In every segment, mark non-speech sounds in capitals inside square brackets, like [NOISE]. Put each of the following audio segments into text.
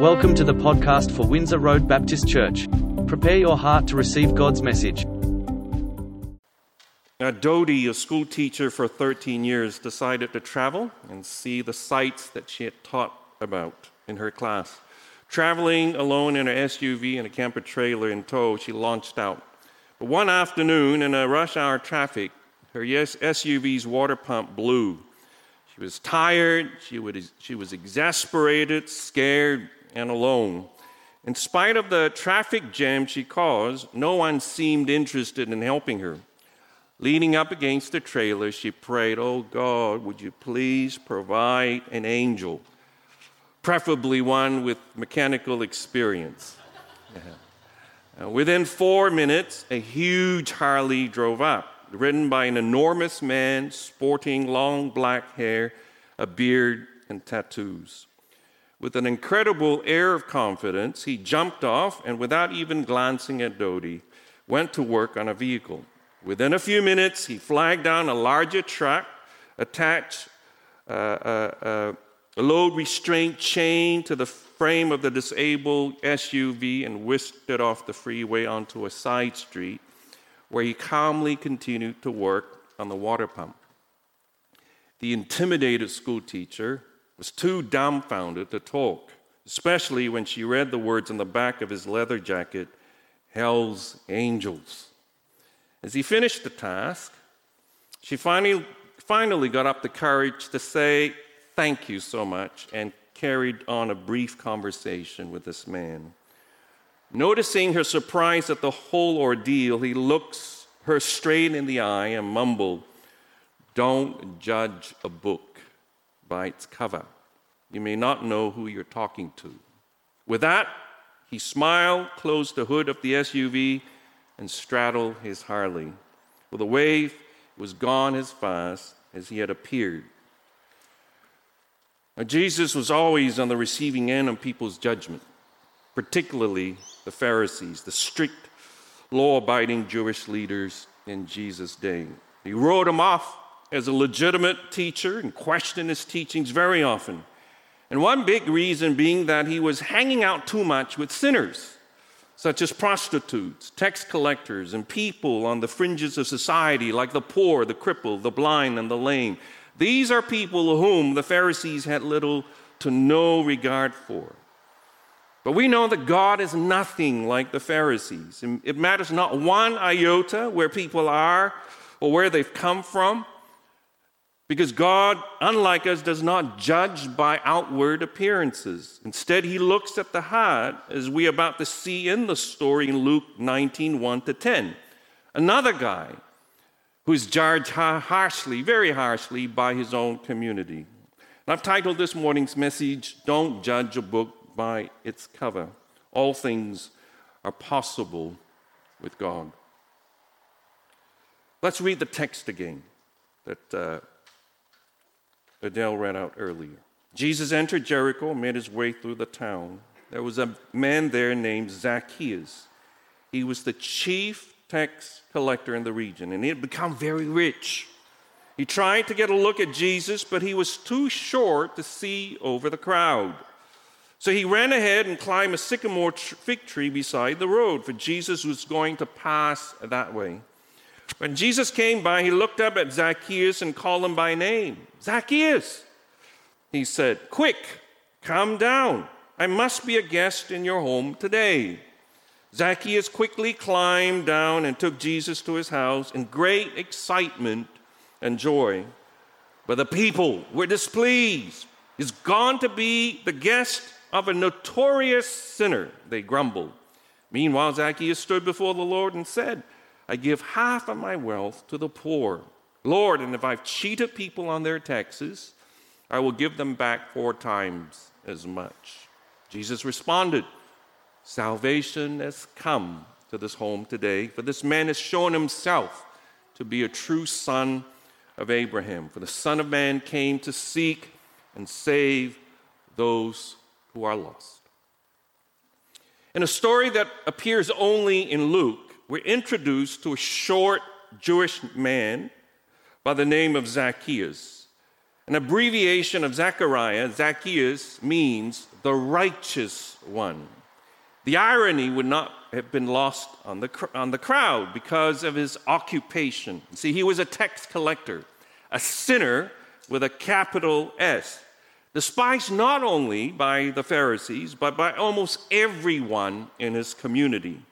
Welcome to the podcast for Windsor Road Baptist Church. Prepare your heart to receive God's message. Now, Dodie, a school teacher for 13 years, decided to travel and see the sites that she had taught about in her class. Traveling alone in her SUV and a camper trailer in tow, she launched out. But one afternoon, in a rush hour traffic, her SUV's water pump blew. She was tired, she was exasperated, scared, and alone. In spite of the traffic jam she caused, no one seemed interested in helping her. Leaning up against the trailer, she prayed, Oh God, would you please provide an angel, preferably one with mechanical experience. Yeah. Uh, within four minutes, a huge Harley drove up, ridden by an enormous man sporting long black hair, a beard, and tattoos. With an incredible air of confidence, he jumped off and, without even glancing at Dodie, went to work on a vehicle. Within a few minutes, he flagged down a larger truck, attached uh, uh, uh, a load restraint chain to the frame of the disabled SUV, and whisked it off the freeway onto a side street where he calmly continued to work on the water pump. The intimidated schoolteacher was too dumbfounded to talk, especially when she read the words on the back of his leather jacket Hell's Angels. As he finished the task, she finally, finally got up the courage to say, Thank you so much, and carried on a brief conversation with this man. Noticing her surprise at the whole ordeal, he looks her straight in the eye and mumbled, Don't judge a book by its cover. You may not know who you're talking to. With that, he smiled, closed the hood of the SUV, and straddled his Harley. With a wave, was gone as fast as he had appeared. Now, Jesus was always on the receiving end of people's judgment, particularly the Pharisees, the strict, law abiding Jewish leaders in Jesus' day. He wrote them off as a legitimate teacher and questioned his teachings very often. And one big reason being that he was hanging out too much with sinners, such as prostitutes, tax collectors, and people on the fringes of society, like the poor, the crippled, the blind, and the lame. These are people whom the Pharisees had little to no regard for. But we know that God is nothing like the Pharisees. It matters not one iota where people are or where they've come from. Because God, unlike us, does not judge by outward appearances. Instead, he looks at the heart, as we are about to see in the story in Luke 19 1 to 10. Another guy who's judged harshly, very harshly, by his own community. And I've titled this morning's message, Don't Judge a Book by Its Cover. All things are possible with God. Let's read the text again that. Uh, Adele read out earlier. Jesus entered Jericho and made his way through the town. There was a man there named Zacchaeus. He was the chief tax collector in the region, and he had become very rich. He tried to get a look at Jesus, but he was too short to see over the crowd. So he ran ahead and climbed a sycamore fig tree beside the road, for Jesus was going to pass that way. When Jesus came by, he looked up at Zacchaeus and called him by name. Zacchaeus, he said, quick, come down. I must be a guest in your home today. Zacchaeus quickly climbed down and took Jesus to his house in great excitement and joy. But the people were displeased. He's gone to be the guest of a notorious sinner, they grumbled. Meanwhile, Zacchaeus stood before the Lord and said, I give half of my wealth to the poor. Lord, and if I've cheated people on their taxes, I will give them back four times as much. Jesus responded, Salvation has come to this home today, for this man has shown himself to be a true son of Abraham. For the Son of Man came to seek and save those who are lost. In a story that appears only in Luke, we're introduced to a short Jewish man by the name of Zacchaeus. An abbreviation of Zechariah, Zacchaeus, means the righteous one. The irony would not have been lost on the, on the crowd because of his occupation. See, he was a tax collector, a sinner with a capital S, despised not only by the Pharisees, but by almost everyone in his community.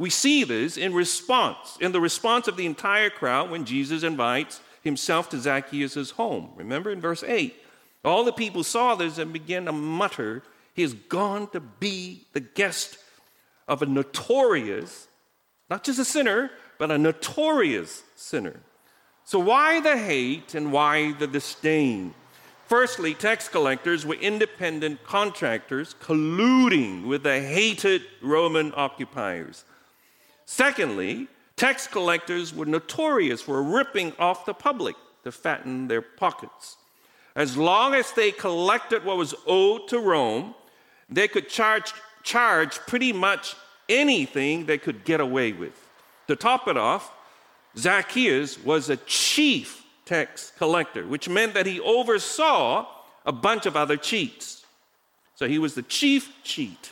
We see this in response, in the response of the entire crowd when Jesus invites himself to Zacchaeus' home. Remember in verse 8, all the people saw this and began to mutter, He has gone to be the guest of a notorious, not just a sinner, but a notorious sinner. So, why the hate and why the disdain? Firstly, tax collectors were independent contractors colluding with the hated Roman occupiers. Secondly, tax collectors were notorious for ripping off the public to fatten their pockets. As long as they collected what was owed to Rome, they could charge, charge pretty much anything they could get away with. To top it off, Zacchaeus was a chief tax collector, which meant that he oversaw a bunch of other cheats. So he was the chief cheat.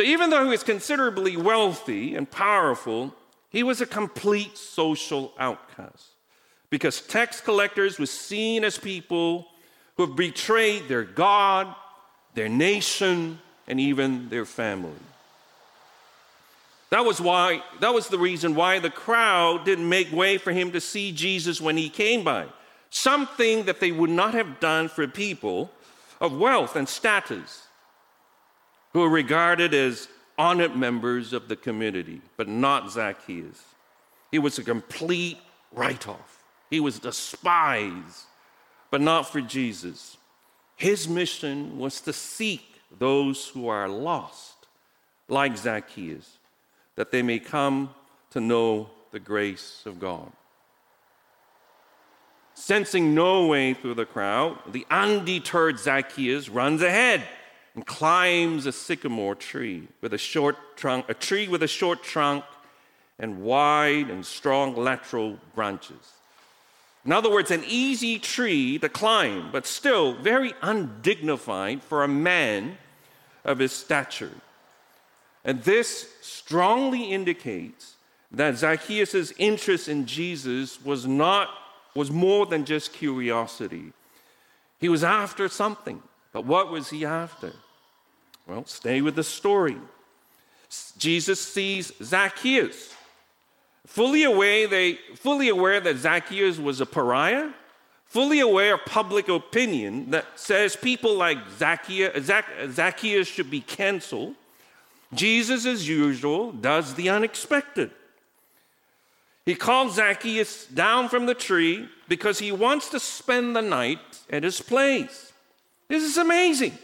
So even though he was considerably wealthy and powerful, he was a complete social outcast because tax collectors were seen as people who have betrayed their God, their nation, and even their family. That was why that was the reason why the crowd didn't make way for him to see Jesus when he came by. Something that they would not have done for people of wealth and status who were regarded as honored members of the community, but not Zacchaeus. He was a complete write off. He was despised, but not for Jesus. His mission was to seek those who are lost, like Zacchaeus that they may come to know the grace of God. Sensing no way through the crowd, the undeterred Zacchaeus runs ahead and climbs a sycamore tree with a short trunk, a tree with a short trunk and wide and strong lateral branches. In other words, an easy tree to climb, but still very undignified for a man of his stature. And this strongly indicates that Zacchaeus' interest in Jesus was not was more than just curiosity. He was after something. But what was he after? Well, stay with the story. Jesus sees Zacchaeus. Fully aware, they, fully aware that Zacchaeus was a pariah, fully aware of public opinion that says people like Zacchaeus, Zacchaeus should be canceled, Jesus, as usual, does the unexpected. He calls Zacchaeus down from the tree because he wants to spend the night at his place. This is amazing.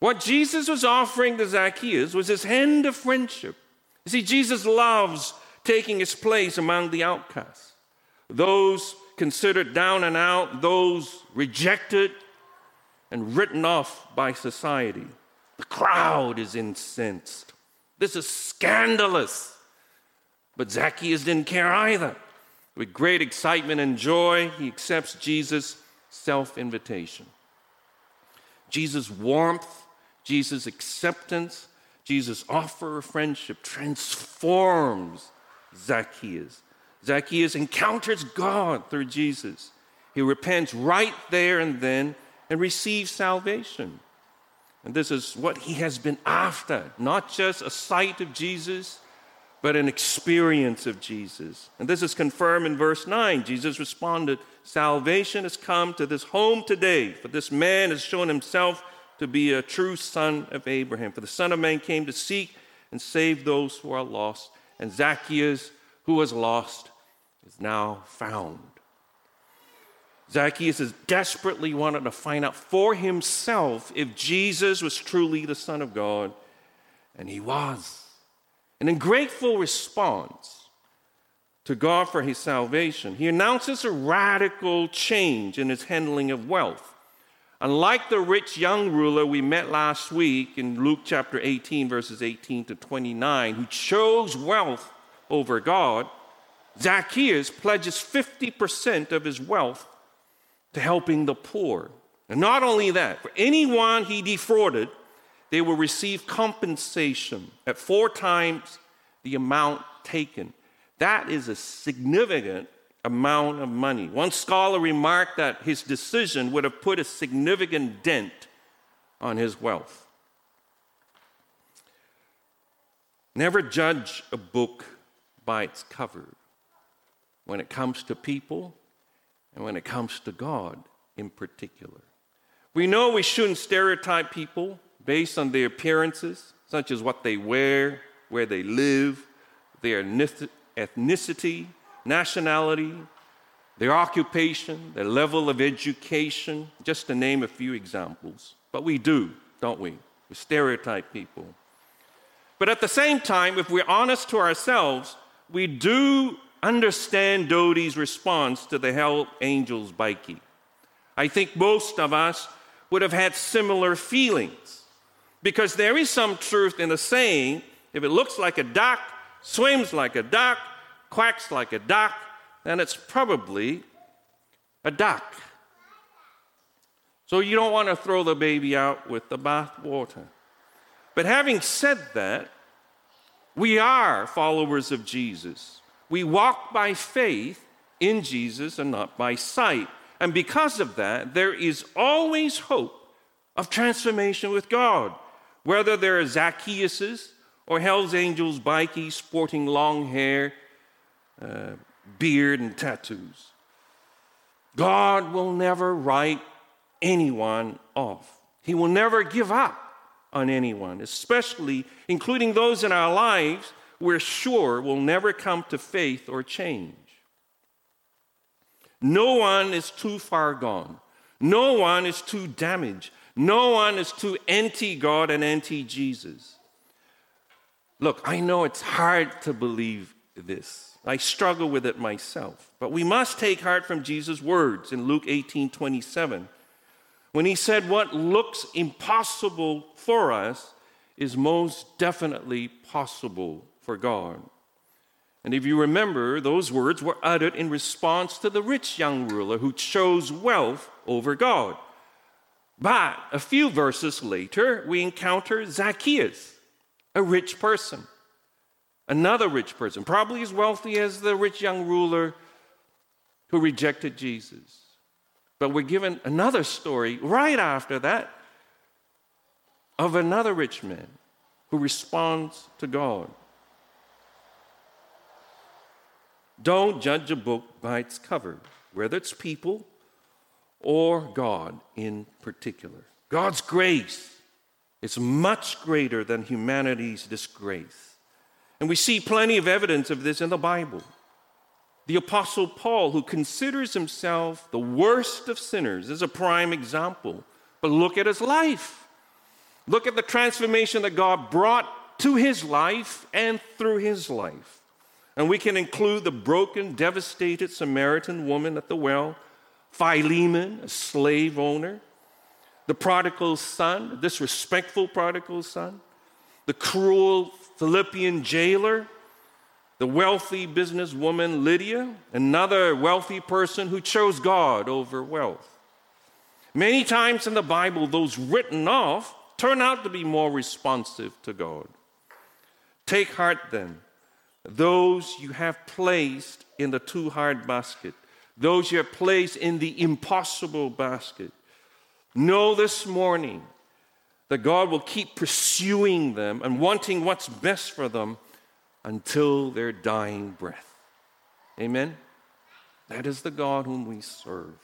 What Jesus was offering to Zacchaeus was his hand of friendship. You see, Jesus loves taking his place among the outcasts, those considered down and out, those rejected and written off by society. The crowd is incensed. This is scandalous. But Zacchaeus didn't care either. With great excitement and joy, he accepts Jesus' self invitation. Jesus' warmth, Jesus' acceptance, Jesus' offer of friendship transforms Zacchaeus. Zacchaeus encounters God through Jesus. He repents right there and then and receives salvation. And this is what he has been after not just a sight of Jesus, but an experience of Jesus. And this is confirmed in verse 9. Jesus responded, Salvation has come to this home today, for this man has shown himself to be a true son of Abraham. For the Son of Man came to seek and save those who are lost. And Zacchaeus, who was lost, is now found. Zacchaeus is desperately wanted to find out for himself if Jesus was truly the Son of God, and he was. And in grateful response to God for his salvation, he announces a radical change in his handling of wealth. Unlike the rich young ruler we met last week in Luke chapter 18, verses 18 to 29, who chose wealth over God, Zacchaeus pledges 50% of his wealth to helping the poor. And not only that, for anyone he defrauded, they will receive compensation at four times the amount taken. That is a significant amount of money. One scholar remarked that his decision would have put a significant dent on his wealth. Never judge a book by its cover when it comes to people and when it comes to God in particular. We know we shouldn't stereotype people based on their appearances, such as what they wear, where they live, their ethnicity, nationality, their occupation, their level of education, just to name a few examples. But we do, don't we? We stereotype people. But at the same time, if we're honest to ourselves, we do understand Dodie's response to the Hell Angels bikie. I think most of us would have had similar feelings because there is some truth in the saying if it looks like a duck, swims like a duck, quacks like a duck, then it's probably a duck. So you don't want to throw the baby out with the bathwater. But having said that, we are followers of Jesus. We walk by faith in Jesus and not by sight. And because of that, there is always hope of transformation with God. Whether there are Zacchaeuses or Hell's Angels bikies sporting long hair, uh, beard, and tattoos. God will never write anyone off. He will never give up on anyone, especially including those in our lives we're sure will never come to faith or change. No one is too far gone. No one is too damaged. No one is too anti God and anti Jesus. Look, I know it's hard to believe this. I struggle with it myself. But we must take heart from Jesus' words in Luke 18 27, when he said, What looks impossible for us is most definitely possible for God. And if you remember, those words were uttered in response to the rich young ruler who chose wealth over God. But a few verses later, we encounter Zacchaeus, a rich person, another rich person, probably as wealthy as the rich young ruler who rejected Jesus. But we're given another story right after that of another rich man who responds to God. Don't judge a book by its cover, whether it's people or God in particular. God's grace is much greater than humanity's disgrace. And we see plenty of evidence of this in the Bible. The Apostle Paul, who considers himself the worst of sinners, is a prime example. But look at his life. Look at the transformation that God brought to his life and through his life. And we can include the broken, devastated Samaritan woman at the well Philemon, a slave owner, the prodigal son, disrespectful prodigal son, the cruel Philippian jailer, the wealthy businesswoman Lydia, another wealthy person who chose God over wealth. Many times in the Bible, those written off turn out to be more responsive to God. Take heart then, those you have placed in the too hard basket those you have placed in the impossible basket. Know this morning that God will keep pursuing them and wanting what's best for them until their dying breath. Amen? That is the God whom we serve.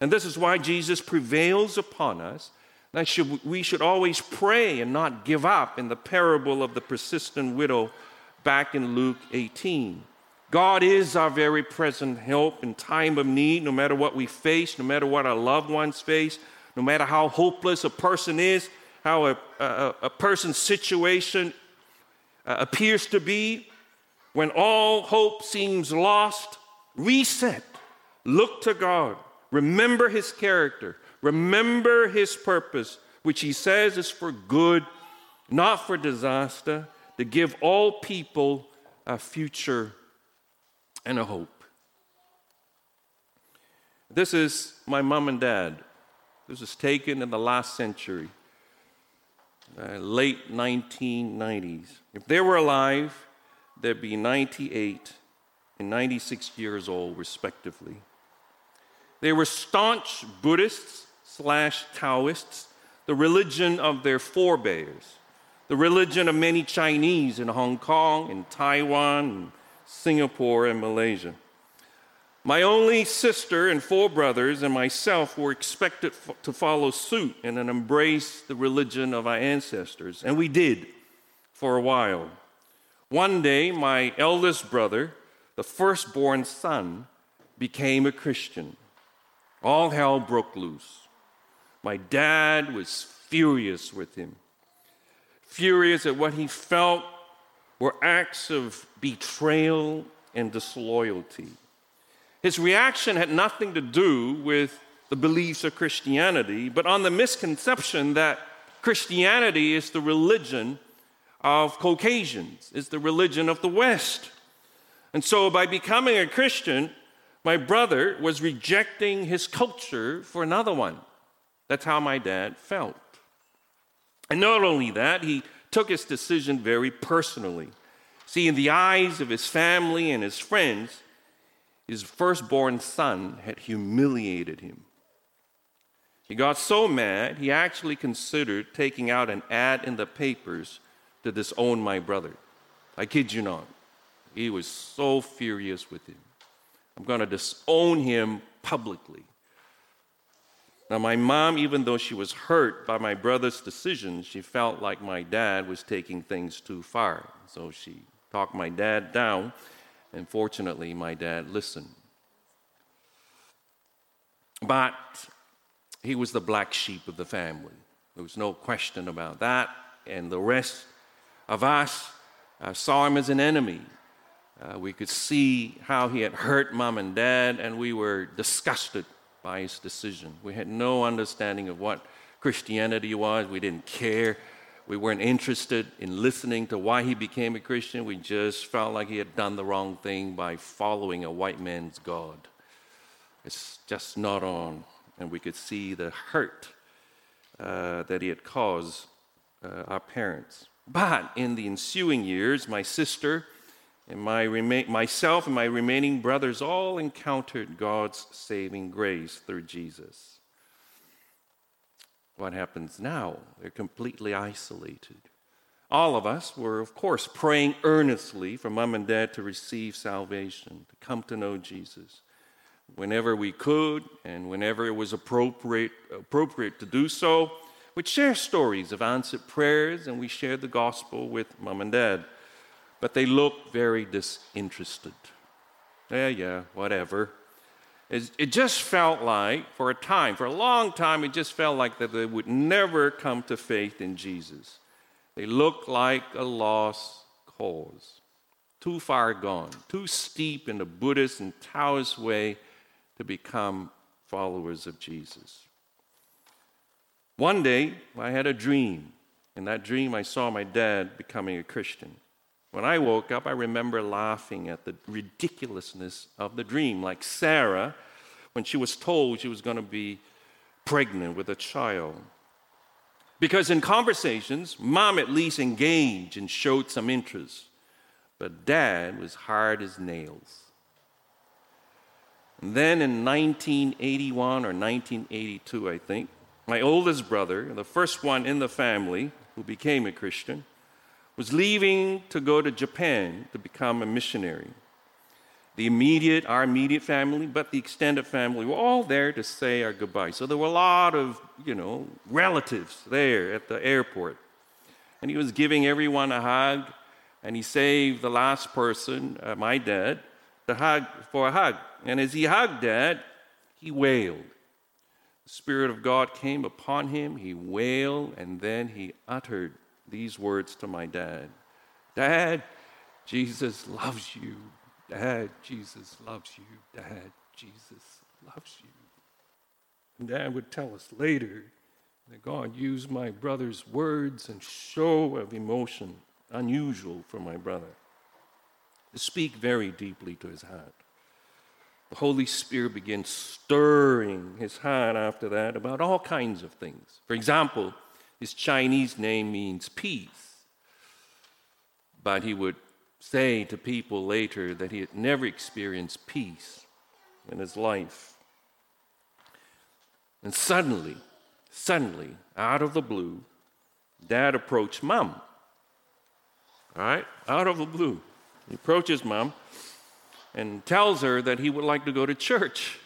And this is why Jesus prevails upon us. That should, we should always pray and not give up in the parable of the persistent widow back in Luke 18. God is our very present help in time of need, no matter what we face, no matter what our loved ones face, no matter how hopeless a person is, how a, a, a person's situation uh, appears to be. When all hope seems lost, reset. Look to God. Remember His character. Remember His purpose, which He says is for good, not for disaster, to give all people a future and a hope. This is my mom and dad. This was taken in the last century, uh, late 1990s. If they were alive, they'd be 98 and 96 years old, respectively. They were staunch Buddhists slash Taoists, the religion of their forebears, the religion of many Chinese in Hong Kong, in Taiwan, and Singapore, and Malaysia. My only sister and four brothers and myself were expected to follow suit and embrace the religion of our ancestors, and we did for a while. One day, my eldest brother, the firstborn son, became a Christian. All hell broke loose. My dad was furious with him, furious at what he felt were acts of betrayal and disloyalty. His reaction had nothing to do with the beliefs of Christianity, but on the misconception that Christianity is the religion of Caucasians, is the religion of the West. And so, by becoming a Christian, my brother was rejecting his culture for another one. That's how my dad felt. And not only that, he took his decision very personally. See, in the eyes of his family and his friends, his firstborn son had humiliated him. He got so mad, he actually considered taking out an ad in the papers to disown my brother. I kid you not. He was so furious with him. I'm going to disown him publicly. Now, my mom, even though she was hurt by my brother's decision, she felt like my dad was taking things too far. So she talked my dad down and fortunately, my dad listened. But he was the black sheep of the family. There was no question about that. And the rest of us uh, saw him as an enemy. Uh, we could see how he had hurt mom and dad, and we were disgusted by his decision. We had no understanding of what Christianity was. We didn't care we weren't interested in listening to why he became a Christian. We just felt like he had done the wrong thing by following a white man's God. It's just not on. And we could see the hurt uh, that he had caused uh, our parents. But in the ensuing years, my sister and my rema- myself and my remaining brothers all encountered God's saving grace through Jesus. What happens now? They're completely isolated. All of us were, of course, praying earnestly for mom and dad to receive salvation, to come to know Jesus. Whenever we could and whenever it was appropriate, appropriate to do so, we'd share stories of answered prayers and we shared the gospel with mom and dad. But they looked very disinterested. Yeah, yeah, whatever. It just felt like, for a time, for a long time, it just felt like that they would never come to faith in Jesus. They looked like a lost cause, too far gone, too steep in the Buddhist and Taoist way to become followers of Jesus. One day, I had a dream. In that dream, I saw my dad becoming a Christian. When I woke up, I remember laughing at the ridiculousness of the dream, like Sarah when she was told she was going to be pregnant with a child. Because in conversations, mom at least engaged and showed some interest, but dad was hard as nails. And then in 1981 or 1982, I think, my oldest brother, the first one in the family who became a Christian, was leaving to go to Japan to become a missionary. The immediate, our immediate family, but the extended family were all there to say our goodbye. So there were a lot of, you know, relatives there at the airport. And he was giving everyone a hug, and he saved the last person, uh, my dad, to hug for a hug. And as he hugged dad, he wailed. The Spirit of God came upon him, he wailed, and then he uttered these words to my dad Dad, Jesus loves you. Dad, Jesus loves you. Dad, Jesus loves you. And Dad would tell us later that God used my brother's words and show of emotion, unusual for my brother, to speak very deeply to his heart. the Holy Spirit began stirring his heart after that about all kinds of things. For example, his Chinese name means peace, but he would say to people later that he had never experienced peace in his life. And suddenly, suddenly, out of the blue, dad approached mom. All right? Out of the blue. He approaches mom and tells her that he would like to go to church.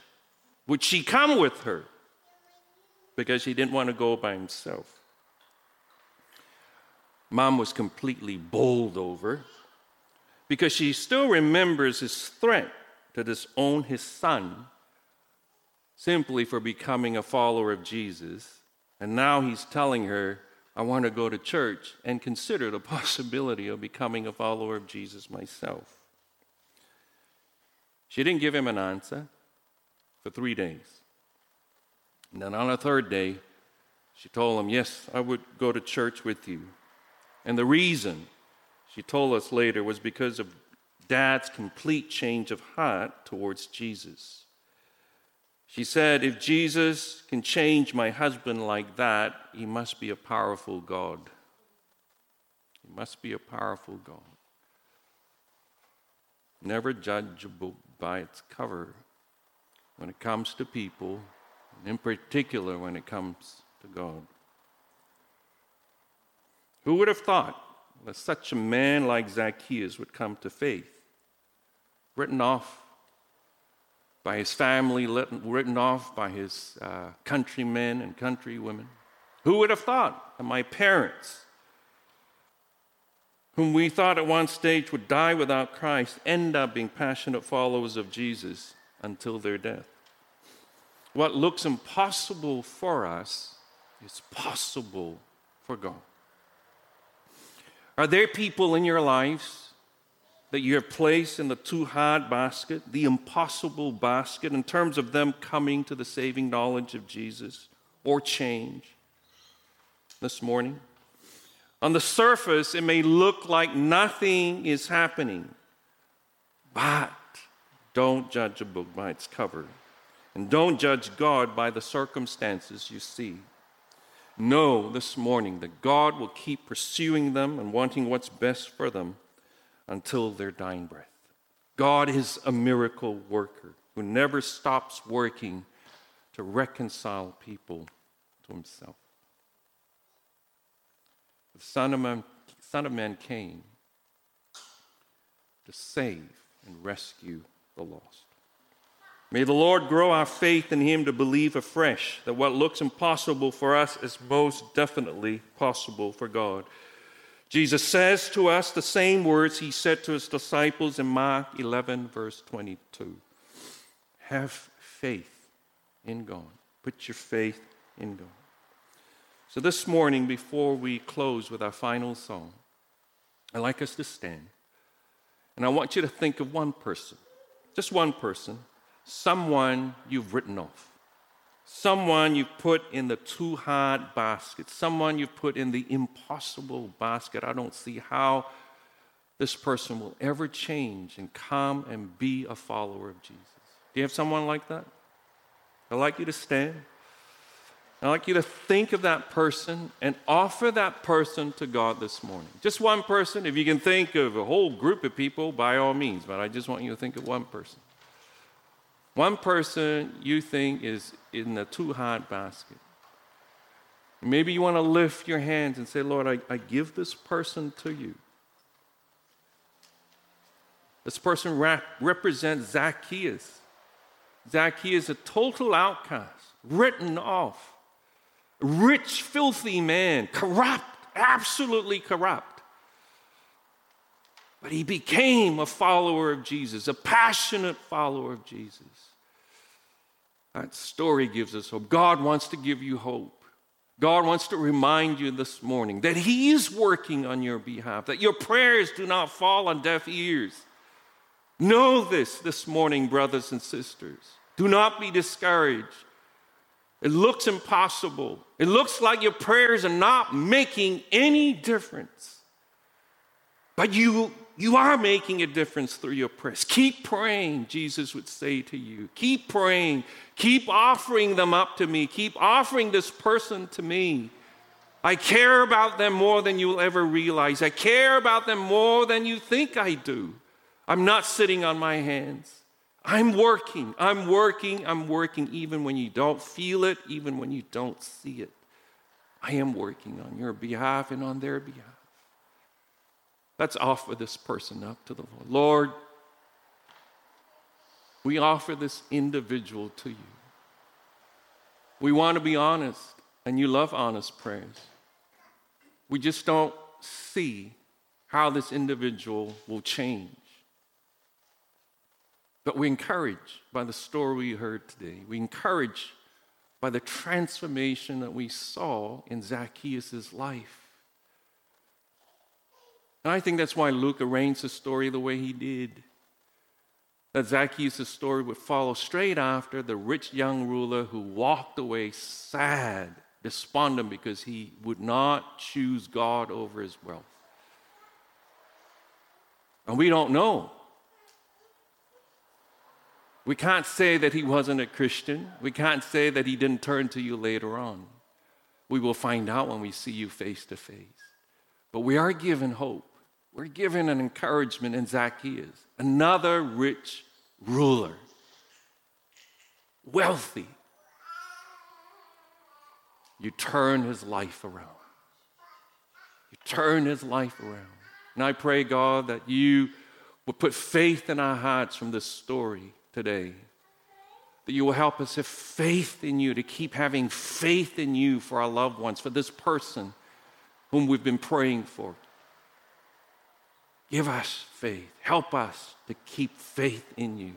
Would she come with her? Because he didn't want to go by himself. Mom was completely bowled over because she still remembers his threat to disown his son simply for becoming a follower of Jesus. And now he's telling her, I want to go to church and consider the [LAUGHS] possibility of becoming a follower of Jesus myself. She didn't give him an answer for three days. And then on the third day, she told him, Yes, I would go to church with you. And the reason, she told us later, was because of dad's complete change of heart towards Jesus. She said, If Jesus can change my husband like that, he must be a powerful God. He must be a powerful God. Never judge a book by its cover when it comes to people, and in particular when it comes to God. Who would have thought that such a man like Zacchaeus would come to faith? Written off by his family, written off by his uh, countrymen and countrywomen. Who would have thought that my parents whom we thought at one stage would die without Christ, end up being passionate followers of Jesus until their death. What looks impossible for us is possible for God. Are there people in your lives that you have placed in the too hard basket, the impossible basket, in terms of them coming to the saving knowledge of Jesus or change this morning? On the surface, it may look like nothing is happening, but don't judge a book by its cover. And don't judge God by the circumstances you see. Know this morning that God will keep pursuing them and wanting what's best for them until their dying breath. God is a miracle worker who never stops working to reconcile people to himself the Son of Man, Son of Man came to save and rescue the lost. May the Lord grow our faith in Him to believe afresh that what looks impossible for us is most definitely possible for God. Jesus says to us the same words He said to His disciples in Mark 11, verse 22 Have faith in God. Put your faith in God. So, this morning, before we close with our final song, I'd like us to stand. And I want you to think of one person, just one person, someone you've written off, someone you've put in the too hard basket, someone you've put in the impossible basket. I don't see how this person will ever change and come and be a follower of Jesus. Do you have someone like that? I'd like you to stand. I'd like you to think of that person and offer that person to God this morning. Just one person. If you can think of a whole group of people, by all means, but I just want you to think of one person. One person you think is in the too hard basket. Maybe you want to lift your hands and say, Lord, I, I give this person to you. This person represents Zacchaeus. Zacchaeus, a total outcast, written off rich, filthy man, corrupt, absolutely corrupt. But he became a follower of Jesus, a passionate follower of Jesus. That story gives us hope. God wants to give you hope. God wants to remind you this morning that He is working on your behalf, that your prayers do not fall on deaf ears. Know this this morning, brothers and sisters. Do not be discouraged. It looks impossible. It looks like your prayers are not making any difference. But you you are making a difference through your prayers. Keep praying, Jesus would say to you. Keep praying. Keep offering them up to me. Keep offering this person to me. I care about them more than you'll ever realize. I care about them more than you think I do. I'm not sitting on my hands. I'm working, I'm working, I'm working, even when you don't feel it, even when you don't see it. I am working on your behalf and on their behalf. Let's offer this person up to the Lord. Lord, we offer this individual to you. We want to be honest, and you love honest prayers. We just don't see how this individual will change. But we're encouraged by the story we heard today. We encourage by the transformation that we saw in Zacchaeus' life. And I think that's why Luke arranged the story the way he did. That Zacchaeus' story would follow straight after the rich young ruler who walked away sad, despondent because he would not choose God over his wealth. And we don't know we can't say that he wasn't a Christian. We can't say that he didn't turn to you later on. We will find out when we see you face to face. But we are given hope. We're given an encouragement in Zacchaeus, another rich ruler, wealthy. You turn his life around. You turn his life around. And I pray, God, that you will put faith in our hearts from this story today. That you will help us have faith in you, to keep having faith in you for our loved ones, for this person whom we've been praying for. Give us faith. Help us to keep faith in you.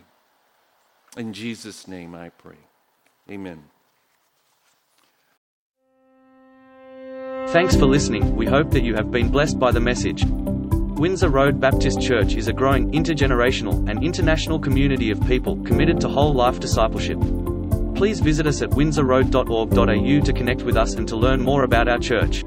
In Jesus' name I pray. Amen. Thanks for listening. We hope that you have been blessed by the message. Windsor Road Baptist Church is a growing, intergenerational, and international community of people committed to whole life discipleship. Please visit us at windsorroad.org.au to connect with us and to learn more about our church.